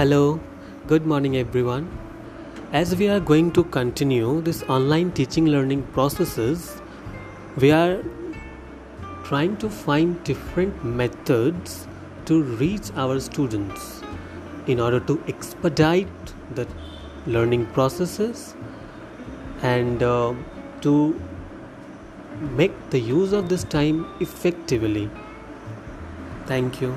Hello, good morning everyone. As we are going to continue this online teaching learning processes, we are trying to find different methods to reach our students in order to expedite the learning processes and uh, to make the use of this time effectively. Thank you.